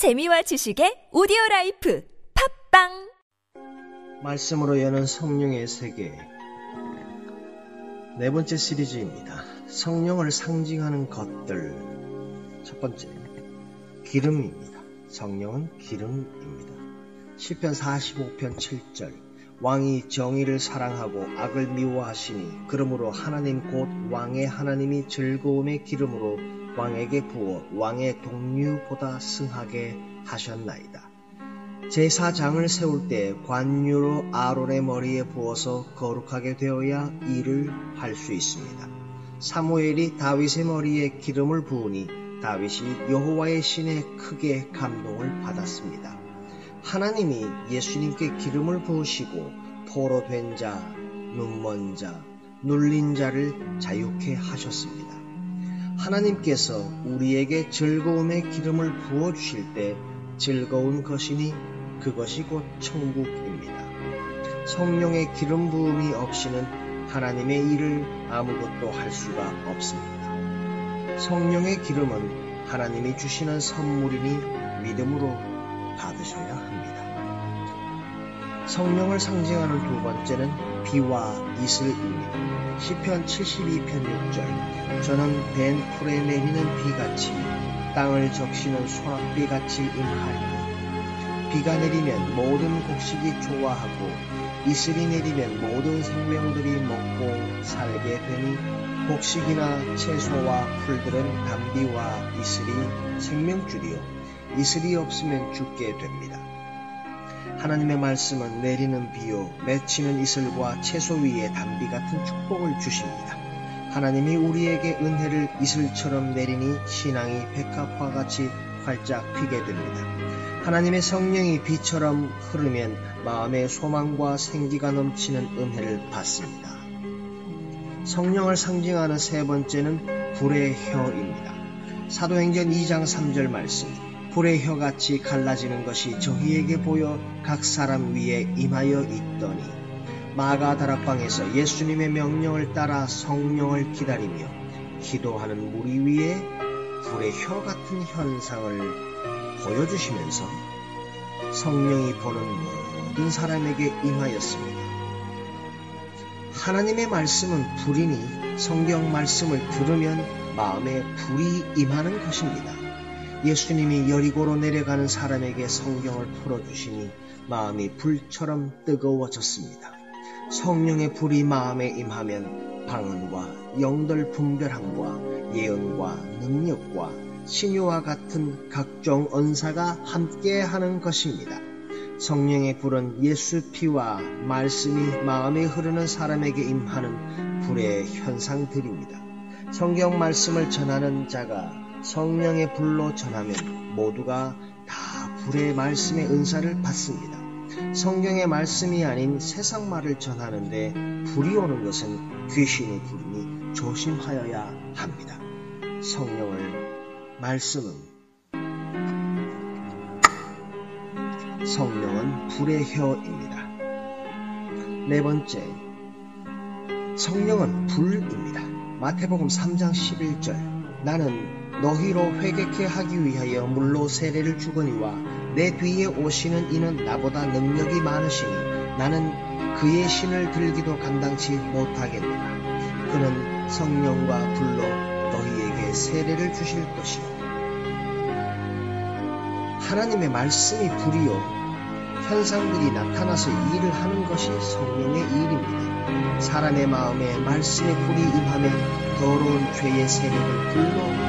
재미와 지식의 오디오 라이프 팟빵 말씀으로 여는 성령의 세계 네 번째 시리즈입니다. 성령을 상징하는 것들 첫 번째 기름입니다. 성령은 기름입니다. 시편 45편 7절 왕이 정의를 사랑하고 악을 미워하시니 그러므로 하나님 곧 왕의 하나님이 즐거움의 기름으로 왕에게 부어 왕의 동류보다 승하게 하셨나이다. 제사장을 세울 때 관유로 아론의 머리에 부어서 거룩하게 되어야 일을 할 수 있습니다. 사무엘이 다윗의 머리에 기름을 부으니 다윗이 여호와의 신에 크게 감동을 받았습니다. 하나님이 예수님께 기름을 부으시고 포로된 자, 눈먼 자, 눌린 자를 자유케 하셨습니다. 하나님께서 우리에게 즐거움의 기름을 부어 주실 때 즐거운 것이니 그것이 곧 천국입니다. 성령의 기름 부음이 없이는 하나님의 일을 아무것도 할 수가 없습니다. 성령의 기름은 하나님이 주시는 선물이니 믿음으로 받으셔야 합니다. 성령을 상징하는 두 번째는 비와 이슬입니다. 시편 72편 6절 저는 벤 풀에 내리는 비같이 땅을 적시는 소낙비같이 임하리니 비가 내리면 모든 곡식이 좋아하고 이슬이 내리면 모든 생명들이 먹고 살게 되니 곡식이나 채소와 풀들은 담비와 이슬이 생명줄이요 이슬이 없으면 죽게 됩니다. 하나님의 말씀은 내리는 비요 맺히는 이슬과 채소 위에 담비 같은 축복을 주십니다. 하나님이 우리에게 은혜를 이슬처럼 내리니 신앙이 백합화 같이 활짝 피게 됩니다. 하나님의 성령이 비처럼 흐르면 마음의 소망과 생기가 넘치는 은혜를 받습니다. 성령을 상징하는 세 번째는 불의 혀입니다. 사도행전 2장 3절 말씀. 불의 혀같이 갈라지는 것이 저희에게 보여 각 사람 위에 임하여 있더니 마가 다락방에서 예수님의 명령을 따라 성령을 기다리며 기도하는 무리 위에 불의 혀 같은 현상을 보여주시면서 성령이 보는 모든 사람에게 임하였습니다. 하나님의 말씀은 불이니 성경 말씀을 들으면 마음에 불이 임하는 것입니다. 예수님이 여리고로 내려가는 사람에게 성경을 풀어주시니 마음이 불처럼 뜨거워졌습니다. 성령의 불이 마음에 임하면 방언과 영들 분별함과 예언과 능력과 신유와 같은 각종 언사가 함께하는 것입니다. 성령의 불은 예수 피와 말씀이 마음에 흐르는 사람에게 임하는 불의 현상들입니다. 성경 말씀을 전하는 자가 성령의 불로 전하면 모두가 다 불의 말씀의 은사를 받습니다. 성경의 말씀이 아닌 세상 말을 전하는데 불이 오는 것은 귀신의 불이니 조심하여야 합니다. 성령을 말씀은 성령은 불의 혀입니다. 네 번째, 성령은 불입니다. 마태복음 3장 11절 나는 너희로 회개케 하기 위하여 물로 세례를 주거니와 내 뒤에 오시는 이는 나보다 능력이 많으시니 나는 그의 신을 들기도 감당치 못하겠노라. 그는 성령과 불로 너희에게 세례를 주실 것이요. 하나님의 말씀이 불이요. 현상들이 나타나서 일을 하는 것이 성령의 일입니다. 사람의 마음에 말씀의 불이 임하면 더러운 죄의 세력을 불로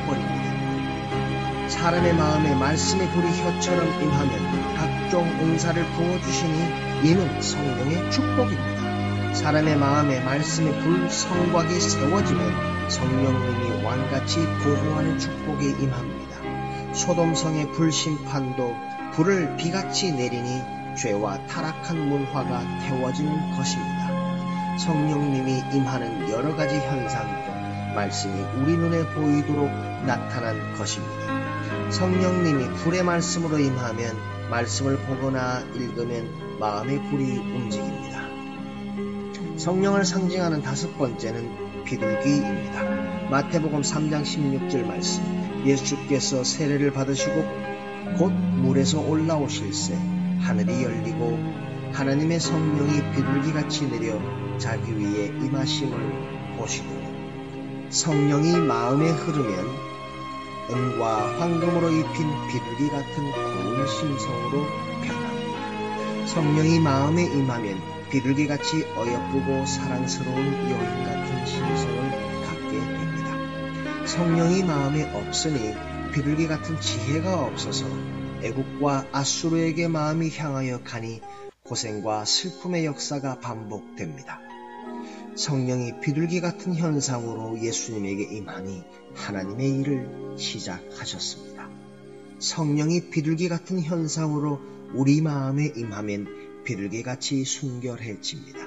태워버립니다. 사람의 마음에 말씀의 불이 혀처럼 임하면 각종 은사를 부어주시니 이는 성령의 축복입니다. 사람의 마음에 말씀의 불 성곽이 세워지면 성령님이 왕같이 보호하는 축복이 임합니다. 소돔성의 불심판도 불을 비같이 내리니 죄와 타락한 문화가 태워지는 것입니다. 성령님이 임하는 여러 가지 현상들, 말씀이 우리 눈에 보이도록 나타난 것입니다. 성령님이 불의 말씀으로 임하면 말씀을 보거나 읽으면 마음의 불이 움직입니다. 성령을 상징하는 다섯 번째는 비둘기입니다. 마태복음 3장 16절 말씀. 예수께서 세례를 받으시고 곧 물에서 올라오실새 하늘이 열리고 하나님의 성령이 비둘기같이 내려 자기 위에 임하심을 보시더니 성령이 마음에 흐르면 은과 황금으로 입힌 비둘기 같은 고운 심성으로 변합니다. 성령이 마음에 임하면 비둘기같이 어여쁘고 사랑스러운 여인 같은 심성을 갖게 됩니다. 성령이 마음에 없으니 비둘기 같은 지혜가 없어서 애국과 아수르에게 마음이 향하여 가니 고생과 슬픔의 역사가 반복됩니다. 성령이 비둘기 같은 현상으로 예수님에게 임하니 하나님의 일을 시작하셨습니다. 성령이 비둘기 같은 현상으로 우리 마음에 임하면 비둘기같이 순결해집니다.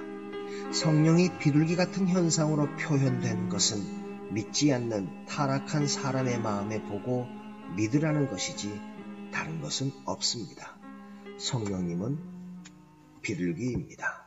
성령이 비둘기 같은 현상으로 표현된 것은 믿지 않는 타락한 사람의 마음에 보고 믿으라는 것이지 다른 것은 없습니다. 성령님은 비둘기입니다.